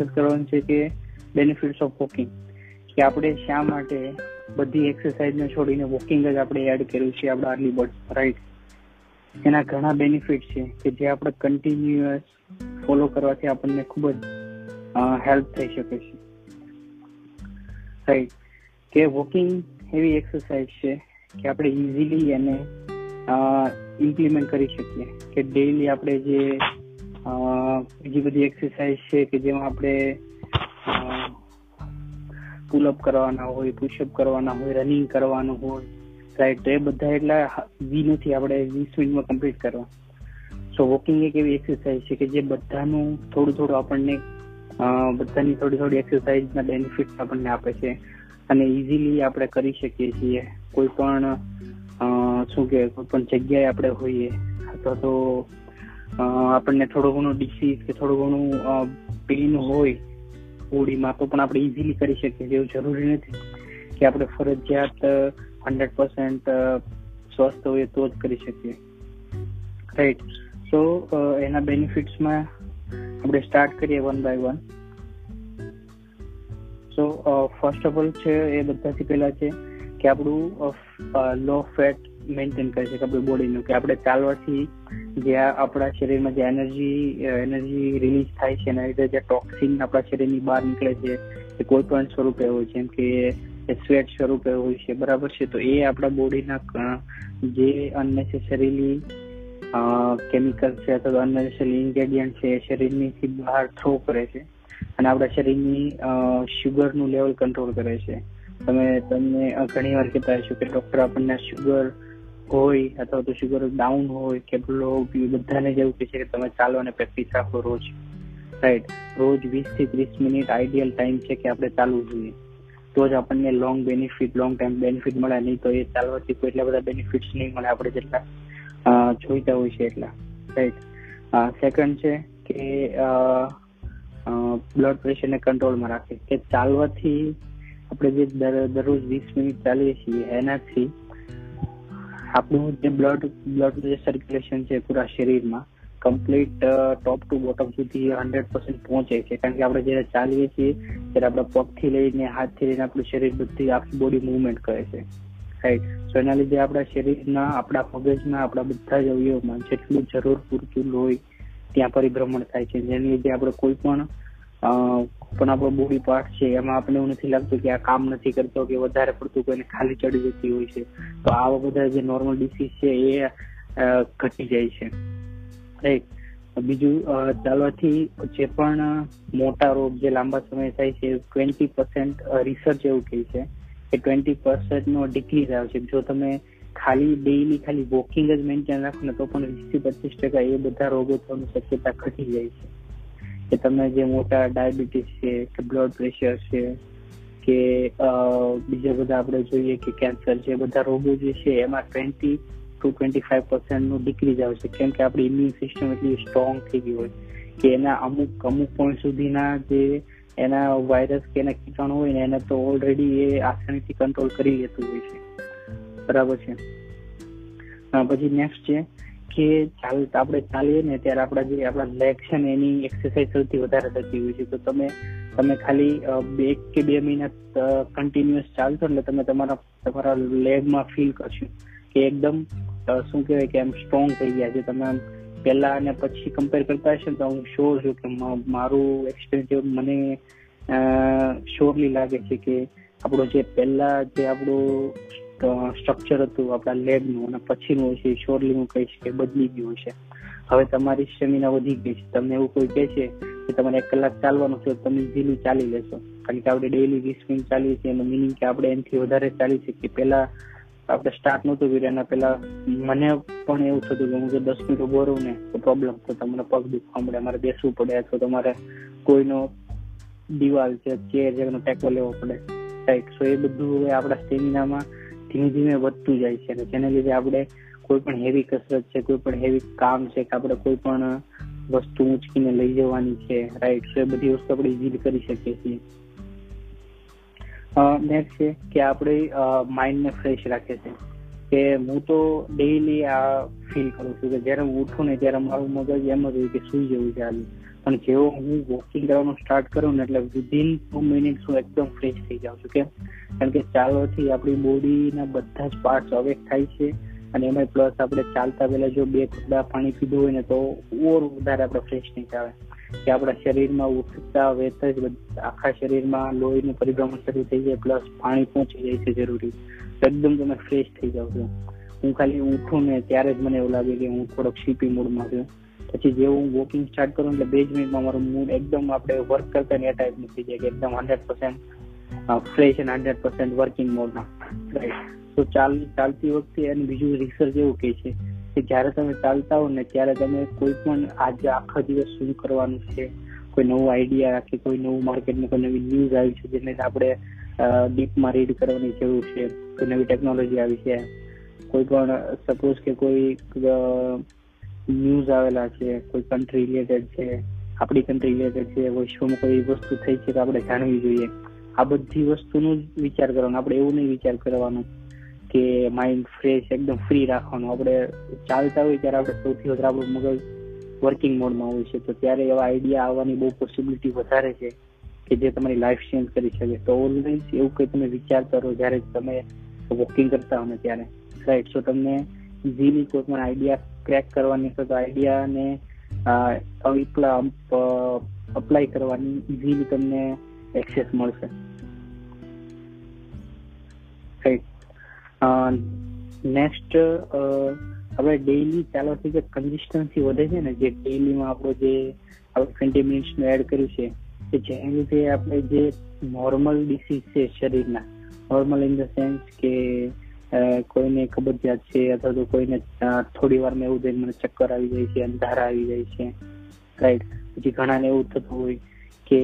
Discuss કરવાનું છે કે બેનિફિટ્સ ઓફ વોકિંગ કે આપણે શા માટે બધી એક્સરસાઇઝને છોડીને વોકિંગ જ આપણે એડ કર્યું છે આપણા અર્લી બર્ડ રાઈટ એના ઘણા બેનિફિટ છે કે જે આપણે કન્ટિન્યુઅસ ફોલો કરવાથી આપણને ખૂબ જ હેલ્પ થઈ શકે છે. રાઈટ કે વોકિંગ એવી એક્સરસાઇઝ છે કે આપણે ઇઝીલી એને ઇમ્પ્લિમેન્ટ કરી શકીએ. કે ડેઈલી આપણે જે બીજી બધી એક્સરસાઇઝ છે કે જેમાં આપણે પુલઅપ કરવાના હોય પુશઅપ કરવાના હોય રનિંગ કરવાનું હોય રાઈટ તો એ બધા એટલા વી નથી આપણે વીસ મિનિટમાં કમ્પ્લીટ કરવા. સો વોકિંગ એક એવી એક્સરસાઇઝ છે કે જે બધાનું થોડું થોડું આપણને બધાની થોડી થોડી એક્સરસાઇઝના બેનિફિટ આપણને આપે છે. અને ઇઝીલી આપણે કરી શકીએ છીએ. કોઈ પણ શું કે, કોઈ પણ જગ્યાએ આપણે હોઈએ, અથવા તો આપણને થોડું ઘણું ડિસીઝ કે થોડું ઘણું પેઇન હોય બોડીમાં તો પણ આપણે ઇઝીલી કરી શકીએ એવું જરૂરી નથી કે આપણે ફરજિયાત હંડ્રેડ પર્સન્ટ સ્વસ્થ હોઈએ તો જ કરી શકીએ. રાઈટ સો એના બેનિફિટ્સમાં આપણે સ્ટાર્ટ કરીએ one by one so first of all છે એ બધાથી પહેલા છે કે આપણું લો ફેટ મેન્ટેન કરી છે કે આપણી બોડીનું, કે આપણે ચાલવાથી જે આપણા શરીરમાં જે એનર્જી એનર્જી રિલીઝ થાય છે, એના લીધે જે ટોક્સિન આપણા શરીરની બહાર નીકળે છે, એ કોઈ પણ સ્વરૂપે હોય, જેમ કે સ્વેટ સ્વરૂપે હોય છે, બરાબર છે? તો એ આપણા બોડીના જે અનનેસેસરીલી કેમિકલ છે અથવા અનનેસેસરી ઇન્ગ્રેડિયન્ટ છે, એ શરીરની બહાર થ્રો કરે છે અને આપણા શરીરની શુગરનું લેવલ કંટ્રોલ કરે છે. તમે, તમને ઘણી વાર કહેતા હશો કે ડૉક્ટર આપણને શુગર હોય અથવા તો શુગર ડાઉન હોય કે લો બધાને જેવું કહે છે કે તમે ચાલો અને પ્રેક્ટિસ રાખો રોજ. રાઈટ રોજ વીસથી ત્રીસ મિનિટ આઈડિયલ ટાઈમ છે કે આપણે ચાલવું જોઈએ. તો જ આપણને long benefit long time benefit મળે. નહીં તો એ ચાલવાથી કોઈ એટલા બધા બેનિફિટ્સ નહીં મળે આપણે જેટલા જોઈતા હોય છે એટલા. રાઈટ સેકન્ડ છે કે બ્લડ પ્રેશરને કંટ્રોલમાં રાખે. કે ચાલવાથી આપણે જે દરરોજ વીસ મિનિટ ચાલીએ છીએ, એનાથી આપણું જે બ્લડ બ્લડ જે સર્ક્યુલેશન છે પૂરા શરીરમાં કમ્પ્લીટ ટોપ ટુ બોટમ સુધી હંડ્રેડ પર્સન્ટ પહોંચે છે. કારણ કે આપણે જ્યારે ચાલીએ છીએ, ત્યારે આપણા પગથી લઈને, હાથથી લઈને આપણું શરીર બધી આખી બોડી મુવમેન્ટ કરે છે. રાઈટ સો એના લીધે આપણા શરીરના, આપણા મગજના, આપણા બધા જ અવયવમાં જેટલું જરૂર પૂરતું લોહી ત્યાં પરિભ્રમણ થાય છે. જેની લીધે આપણે કોઈ પણ પણ આપણો બોડી પાર્ટ છે, એમાં આપણે એવું નથી લાગતું કે આ કામ નથી કરતો, કે વધારે પડતું કોઈને ખાલી ચડી જતી હોય છે. તો આવા બધા જે નોર્મલ ડિસીઝ છે, એ ઘટી જાય છે. રાઈટ બીજું ચાલવાથી જે પણ મોટા રોગ જે લાંબા સમય થાય છે ટ્વેન્ટી પર્સન્ટ રિસર્ચ એવું કહે છે કે ટ્વેન્ટી પર્સન્ટનો ડિક્રીઝ આવે છે. જો તમે ખાલી ડેઈલી ખાલી વોકિંગ જ મેન્ટેન રાખો ને, તો પણ વીસથી પચીસ ટકા એ બધા રોગો થવાની શક્યતા ઘટી જાય છે. કે તમે જે મોટા ડાયાબિટીસ છે, કે બ્લડ પ્રેશર છે, કે બીજા બધા આપણે જોઈએ કે કેન્સર છે, બધા રોગો જે છે, એમાં ટ્વેન્ટી ટુ ટ્વેન્ટી ફાઈવ પર્સન્ટનું ડિક્રીઝ આવશે કેમ કે આપણી ઇમ્યુન સિસ્ટમ એટલી સ્ટ્રોંગ થઈ ગઈ હોય કે એના અમુક અમુક પોઈન્ટ સુધીના જે એના વાયરસ કે એના કીટાણુ હોય ને, એને તો ઓલરેડી એ આસાનીથી કંટ્રોલ કરી લેતું હોય છે. બરાબર છે? પછી નેક્સ્ટ છે. કે ચાલ, આપણે ચાલીએ ને ત્યારે આપણા જે આપણા લેગ છે ને એની એક્સરસાઇઝ સૌથી વધારે થતી હોય છે. તો તમે તમે ખાલી બે કે બે મહિના કન્ટિન્યુઅસ ચાલશો એટલે તમે તમારા તમારા લેગમાં ફીલ કરશો કે એકદમ શું કહેવાય કે એમ સ્ટ્રોંગ થઈ ગયા છે. તમે પહેલા અને પછી કમ્પેર કરતા હશો તો હું શ્યોર છું કે મારું એક્સપિરિયન્સ મને શ્યોરલી લાગે છે કે આપણો જે પહેલા જે આપણું સ્ટ્રક્ચર હતું આપણા લેબનું અને પછીનું છે શ્યોરલી હું કહીશ કે બદલી ગયું છે હવે તમારી સ્ટેમિના વધી ગઈ છે. તમને એવું કોઈ કહે છે કે તમારે એક કલાક ચાલવાનું છે તમે ઝીલું ચાલી લેશો. કારણ કે આપણે ડેઈલી વીસ મિનિટ ચાલીએ છીએ એનું મિનિંગ કે આપણે એનાથી વધારે ચાલી શકીએ પહેલા આપણે સ્ટાર્ટ નહોતું કર્યું એના પહેલા મને પણ એવું થતું કે હું જો દસ મિનિટ ઊભો રહું ને તો પ્રોબ્લેમ તો તમને પગ દુખવા મળે, મારે બેસવું પડે અથવા તમારે કોઈનો દિવાલ છે ચેર છે, એનો ટેકો લેવો પડે. રાઈટ સો એ બધું હવે આપણા સ્ટેમિનામાં ધીમે ધીમે વધતું જાય છે અને જેને લીધે આપણે કોઈ પણ હેવી કસરત છે, કોઈ પણ હેવી કામ છે કે આપણે કોઈ પણ વસ્તુ ઉંચકીને લઈ જવાની છે રાઈટ સો એ બધી વસ્તુ આપણે ઇઝી કરી શકીએ છીએ. નેક્સ્ટ છે કે આપણે માઇન્ડને ફ્રેશ રાખે છે. કે હું તો ડેઈલી આ ફીલ કરું છું કે જ્યારે હું ઉઠું ને ત્યારે મારું મગજ એમ જ હોય કે સુઈ જવું છે આજે પણ જેવો હું વોકિંગ કરવાનું સ્ટાર્ટ કરું ને એટલે વિધિન ટુ મિનિટ્સ હું એકદમ ફ્રેશ થઈ જાઉં છું. કેમ? કારણ કે ચાલવાથી આપણી બોડીના બધા જ પાર્ટ્સ અવેક થાય છે અને એમાં પ્લસ આપણે ચાલતા પહેલા જો બે કુડા પાણી પીધું હોય ને તો ઓર વધારે આપણે ફ્રેશનેસ આવે કે આપણા શરીરમાં ઉઠતા વેત જ આખા શરીરમાં લોહીનું પરિભ્રમણ શરૂ થઈ જાય પ્લસ પાણી પહોંચી જાય છે જરૂરી. એકદમ તમે ફ્રેશ થઈ જાઓ છો. હું ખાલી ઉઠું ને ત્યારે જ મને એવું લાગે કે હું થોડોક શીપી મૂડમાં છું. પછી જેવું હું વોકિંગ સ્ટાર્ટ કરું એટલે બે જ મિનિટમાં મારું મૂડ એકદમ આપણે વર્ક કરતા ને એ ટાઈપનું થઈ જાય કે એકદમ હંડ્રેડ પર્સન્ટ ફ્રેશ અને હંડ્રેડ પર્સન્ટ વર્કિંગ મોડમાં રાઈટ તો ચાલ, ચાલતી વખતે અને બીજું રિસર્ચ એવું કહે છે કે જ્યારે તમે ચાલતા હો ને ત્યારે તમે કોઈ પણ આજે આખો દિવસ શું કરવાનું છે, કોઈ નવું આઈડિયા કે કોઈ નવું માર્કેટમાં કોઈ નવી ન્યૂઝ આવી છે જેને આપણે ડીપમાં રીડ કરવાની જરૂર છે, કોઈ નવી ટેકનોલોજી આવી છે. કોઈ પણ સપોઝ કે કોઈ ન્યૂઝ આવેલા છે, કોઈ કન્ટ્રી રિલેટેડ છે, આપણી કન્ટ્રી રિલેટેડ છે, વિશ્વમાં કોઈ વસ્તુ થઈ છે તો આપણે જાણવી જોઈએ. આ બધી વસ્તુનો જ વિચાર કરવાનો, આપણે એવું નહીં વિચાર કરવાનો કે માઇન્ડ ફ્રેશ એકદમ ફ્રી રાખવાનું. આપણે ચાલતા હોય ત્યારે આપણે સૌથી વધારે આપણું મગજ વર્કિંગ મોડમાં હોય છે. તો ત્યારે એવા આઈડિયા આવવાની બહુ પોસિબિલિટી વધારે છે કે જે તમારી લાઈફ ચેન્જ કરી શકે. તો ઓલવેઝ એવું કંઈ તમે વિચાર કરો જ્યારે તમે વોકિંગ કરતા હો ત્યારે. રાઈટ સો તમને ઇઝીલી કોઈ પણ આઈડિયા ક્રેક કરવાની તો આઈડિયાને અપ્લાય કરવાની ઇઝીલી તમને એક્સેસ મળશે. રાઈટ નેક્સ્ટ આપણે ડેઈલી ચાલવાથી જે કન્સિસ્ટન્સી વધે છે ને, જે ડેઈલીમાં આપણો જે આપણે ટ્વેન્ટી મિનિટ્સનું એડ કર્યું છે, કે જેની લીધે આપણે જે નોર્મલ ડિસીઝ છે શરીરના નોર્મલ ઇન ધ સેન્સ કે કોઈને કબજિયાત છે અથવા તો કોઈને થોડી વારમાં એવું થાય મને ચક્કર આવી જાય છે, અંધારા આવી જાય છે રાઈટ પછી ઘણાને એવું થતું હોય કે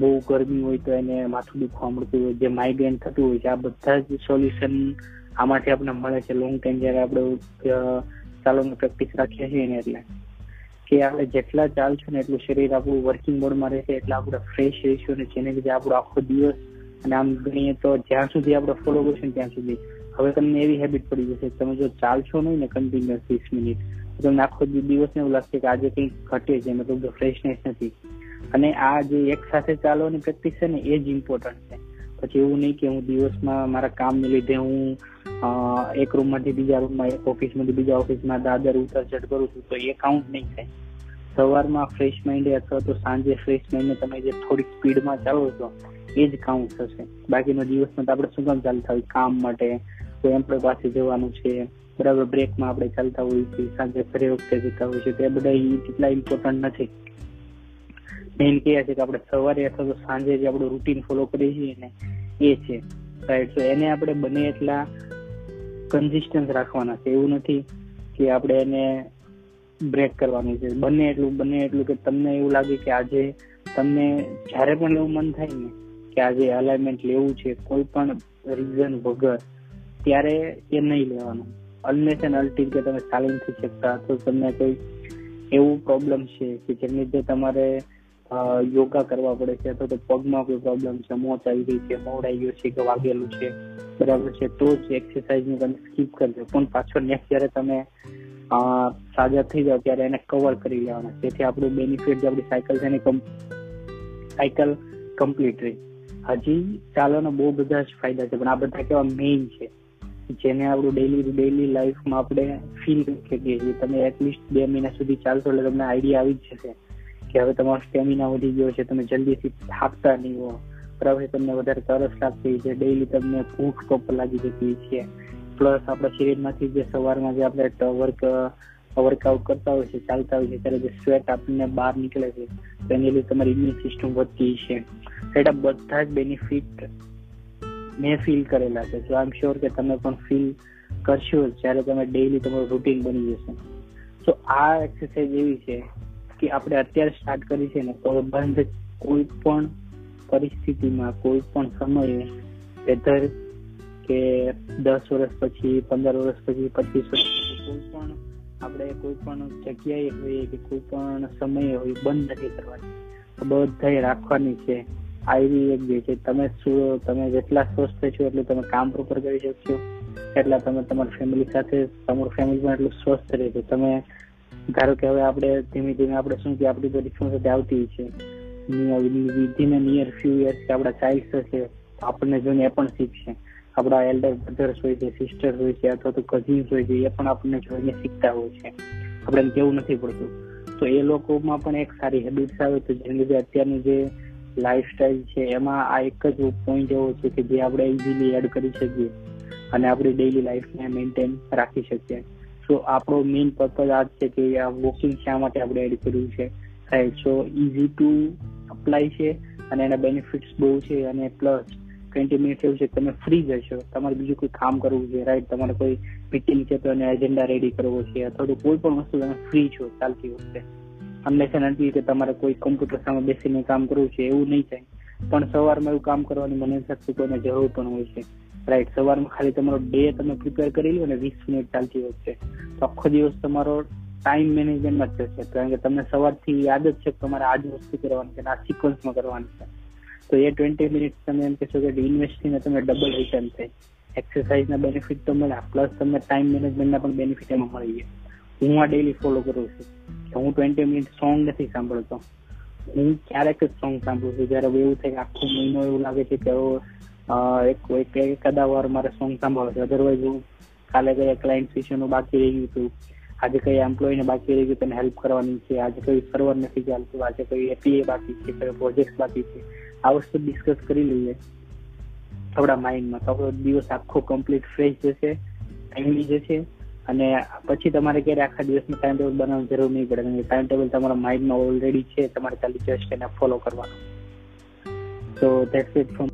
બહુ ગરમી હોય તો એને માથું દુખવા મળતું હોય, જે માઇગ્રેન થતું હોય છે, આ બધા જ સોલ્યુશન આમાંથી આપણને મળે છે. લોંગ ટાઈમ જયારે આપણે ચાલોની પ્રેક્ટિસ રાખીએ છીએ ને એટલે કે આપણે જેટલા ચાલશું ને એટલું શરીર આપણું વર્કિંગ મોડમાં રહેશે, એટલે આપણે ફ્રેશ રહીશું ને જેને લીધે આપણો આખો દિવસ અને આમ ગણીએ તો જ્યાં સુધી આપણે ફોલો કરશું ત્યાં સુધી હવે તમને એવી હેબિટ પડી જશે તમે જો ચાલશો નહીં ને કન્ટિન્યુઅસ વીસ મિનિટ તો તમને આખો દિવસ એવું લાગશે કે આજે કંઈક ઘટે છે, મતલબ ફ્રેશનેસ નથી. અને આ જે એક સાથે ચાલવાની પ્રેક્ટિસ છે ને, એ જ ઇમ્પોર્ટન્ટ છે. પછી એવું નહીં કે હું દિવસમાં મારા કામને લીધે હું એક રૂમમાંથી બીજા રૂમમાં એક ઓફિસમાંથી બીજા ઓફિસમાં દાદર ઉતર ચઢ કરું છું, તો એ કાઉન્ટ નહીં થાય. સવારમાં ફ્રેશ માઇન્ડે અથવા તો સાંજે ફ્રેશ માઇન્ડે તમે જે થોડીક સ્પીડમાં ચાલો છો એ જ કાઉન્ટ થશે. બાકીનો દિવસમાં તો આપણે શું કામ ચાલતા હોય, કામ માટે, કોઈ એમ્પ્લોય પાસે જવાનું છે. બરાબર બ્રેકમાં આપણે ચાલતા હોઈએ છીએ, સાંજે ફરી વખતે જતા હોઈએ છીએ. તે બધા એટલા ઇમ્પોર્ટન્ટ નથી. મેઇન કે છે કે આપણે સવારે અથવા તો સાંજે જે આપણું રૂટીન ફોલો કરીએ છીએ ને, એ છે. રાઈટ તો એને આપણે બને એટલા કન્સિસ્ટન્સ રાખવાના છે. એવું નથી કે આપણે એને બ્રેક કરવાનું છે. બને એટલું બને એટલું કે તમને એવું લાગે કે આજે તમને જ્યારે પણ એવું મન થાય ને કે આજે અલાઇનમેન્ટ લેવું છે કોઈ પણ રીઝન વગર, ત્યારે એ નહીં લેવાનું. અનલેસ એન્ડ અલ્ટી કે તમે ચાલી નથી શકતા, તો તમને કોઈ એવું પ્રોબ્લેમ છે કે જેની લીધે તમારે યોગા કરવા પડે છે, અથવા તો પગમાં કોઈ પ્રોબ્લેમ છે મોચ આવી ગઈ છે મોડાઈ ગયો છે કે વાગેલું છે, બરાબર છે, તો જ એક્સરસાઇઝને તમે સ્કીપ કરજો. પણ પાછળ નેક્સ્ટ જ્યારે તમે સાજા થઈ જાવ ત્યારે એને કવર કરી લેવાના. જેથી આપણું બેનિફિટ જે આપણી સાયકલ છે એની સાયકલ કમ્પ્લીટ રહી. હજી ચાલવાના બહુ બધા જ ફાયદા છે, પણ આ બધા કેવા મેઇન છે. જેને આપણું ડેલી ડેલી લાઈફમાં આપણે ફીલ કરી છીએ. તમે એટલીસ્ટ બે મહિના સુધી ચાલશો એટલે તમને આઈડિયા આવી જ જશે કે હવે તમારો સ્ટેમિના વધી ગયો છે, તમે જલ્દીથી થાકતા નહીં હો બરાબર તમને વધારે તરસ લાગતી છે ડેઈલી તમને ભૂખ કપ લાગી જતી છે. પ્લસ આપણા શરીરમાંથી જે સવારમાં જે આપણે વર્ક વર્કઆઉટ કરતા હોય છે, ચાલતા હોય છે, ત્યારે જે સ્વેટ આપણને બહાર નીકળે છે તો એની લીધે તમારી ઇમ્યુન સિસ્ટમ વધતી છે એટલે બધા જ બેનિફિટ મેં ફીલ કરેલા છે. સો આઈ એમ શ્યોર કે તમે પણ ફીલ કરશો જ્યારે તમે ડેઈલી તમારું રૂટીન બની જશે. તો આ એક્સરસાઇઝ એવી છે કે આપણે અત્યારે સ્ટાર્ટ કરી છે ને તો બંધ કોઈ પણ પરિસ્થિતિમાં, કોઈ પણ સમયે વેધર કે દસ વર્ષ પછી, પંદર વર્ષ પછી, પચીસ વર્ષ પછી, કોઈ પણ આપણે કોઈ પણ જગ્યાએ હોઈએ કે કોઈ પણ સમયે હોય, બંધ નથી કરવાની. બધાએ રાખવાની છે. આવી એક જે છે, તમે શું, તમે જેટલા સ્વસ્થ છો એટલું તમે કામ પ્રોપર કરી શકશો. એટલા તમે તમારી ફેમિલી સાથે, તમારું ફેમિલી પણ એટલું સ્વસ્થ રહે છે તમે, ધારો કે હવે આપણે ધીમે ધીમે આપણે શું કે આપણી બધી રિસ્પોન્સિબિલિટી આવતી છે. વિધિન નિયર ફ્યુ યર્સ કે આપણા ચાઇલ્ડ થશે આપણને જોઈને એ પણ શીખશે. આપણા એલ્ડર બ્રધર્સ હોય છે સિસ્ટર હોય છે અથવા તો કઝિન્સ હોય છે, એ પણ આપણને જોઈને શીખતા હોય છે. આપણે કેવું નથી પડતું. તો એ લોકોમાં પણ એક સારી હેબિટ્સ આવે તો જેમ લીધે અત્યારનું જે લાઈફસ્ટાઈલ છે, એમાં આ એક જ પોઈન્ટ એવો છે કે જે આપણે ઇઝીલી એડ કરી શકીએ અને આપણી ડેઈલી લાઈફને મેન્ટેન રાખી શકીએ. સો આપણો મેઇન પર્પઝ આ છે કે આ વોકિંગ શા માટે આપણે એડ કર્યું છે? Right so easy to apply છે અને એના બેનિફિટ્સ બહુ છે અને પ્લસ ટ્વેન્ટી મિનિટ એવું છે તમે ફ્રી જશો તમારે બીજું કોઈ કામ કરવું છે રાઈટ તમારે કોઈ મિટિંગ છે તો એને એજન્ડા રેડી કરવો છે, અથવા તો કોઈ પણ વસ્તુ તમે ફ્રી છો ચાલતી વખતે. અનલેસ નથી કે તમારે કોઈ કમ્પ્યુટર સામે બેસીને કામ કરવું છે, એવું નહીં થાય. પણ સવારમાં એવું કામ કરવાની મને શક્તિ કોઈને જરૂર પણ હોય છે. રાઈટ સવારમાં ખાલી તમારો ડે તમે પ્રિપેર કરી લો ને વીસ મિનિટ ચાલતી વખતે. તો આખો દિવસ તમારો ટાઈમ મેનેજમેન્ટમાં જ થશે કારણ કે તમને સવારથી યાદ જ છે કે તમારે આજ વસ્તુ કરવાની છે આ સિક્વન્સમાં કરવાની છે. તો એ ટ્વેન્ટી મિનિટ તમે એમ કહેશો કે ઇન્વેસ્ટીને તમે ડબલ રિટર્ન થાય. એક્સરસાઇઝના બેનિફિટ તો મળ્યા. પ્લસ તમને ટાઈમ મેનેજમેન્ટના પણ બેનિફિટ એમાં મળી જાય હું આ ડેલી ફોલો કરું છું. હું ટ્વેન્ટી મિનિટ સોંગ નથી સાંભળતો. હું ક્યારેક જ સોંગ સાંભળું છું. જયારે એવું થાય કે આખો મહિનો એવું લાગે છે કે એક એક એકાદા વાર મારે સોંગ સાંભળવું છે. અધરવાઇઝ હું કાલે કયા ક્લાયન્ટ વિશેનું બાકી રહી ગયું હતું. આજે કઈ એમ્પ્લોયને બાકી રહી ગયું તેને હેલ્પ કરવાની છે. આજે કઈ સર્વર નથી ચાલતું. આજે કઈ એપીએ બાકી છે, કઈ પ્રોજેક્ટ બાકી છે. આ વસ્તુ ડિસ્કસ કરી લઈએ. થોડા માઇન્ડમાં તો દિવસ આખો કમ્પ્લીટ ફ્રેશ જશે ટાઈમલી જશે. અને પછી તમારે ક્યારે આખા દિવસનું ટાઈમ ટેબલ બનાવવાની જરૂર નહીં પડે, કારણ કે ટાઈમ ટેબલ તમારા માઇન્ડમાં ઓલરેડી છે, તમારે ખાલી જસ્ટ એને ફોલો કરવાનું. તો ધેટ્સ ઇટ ફ્રોમ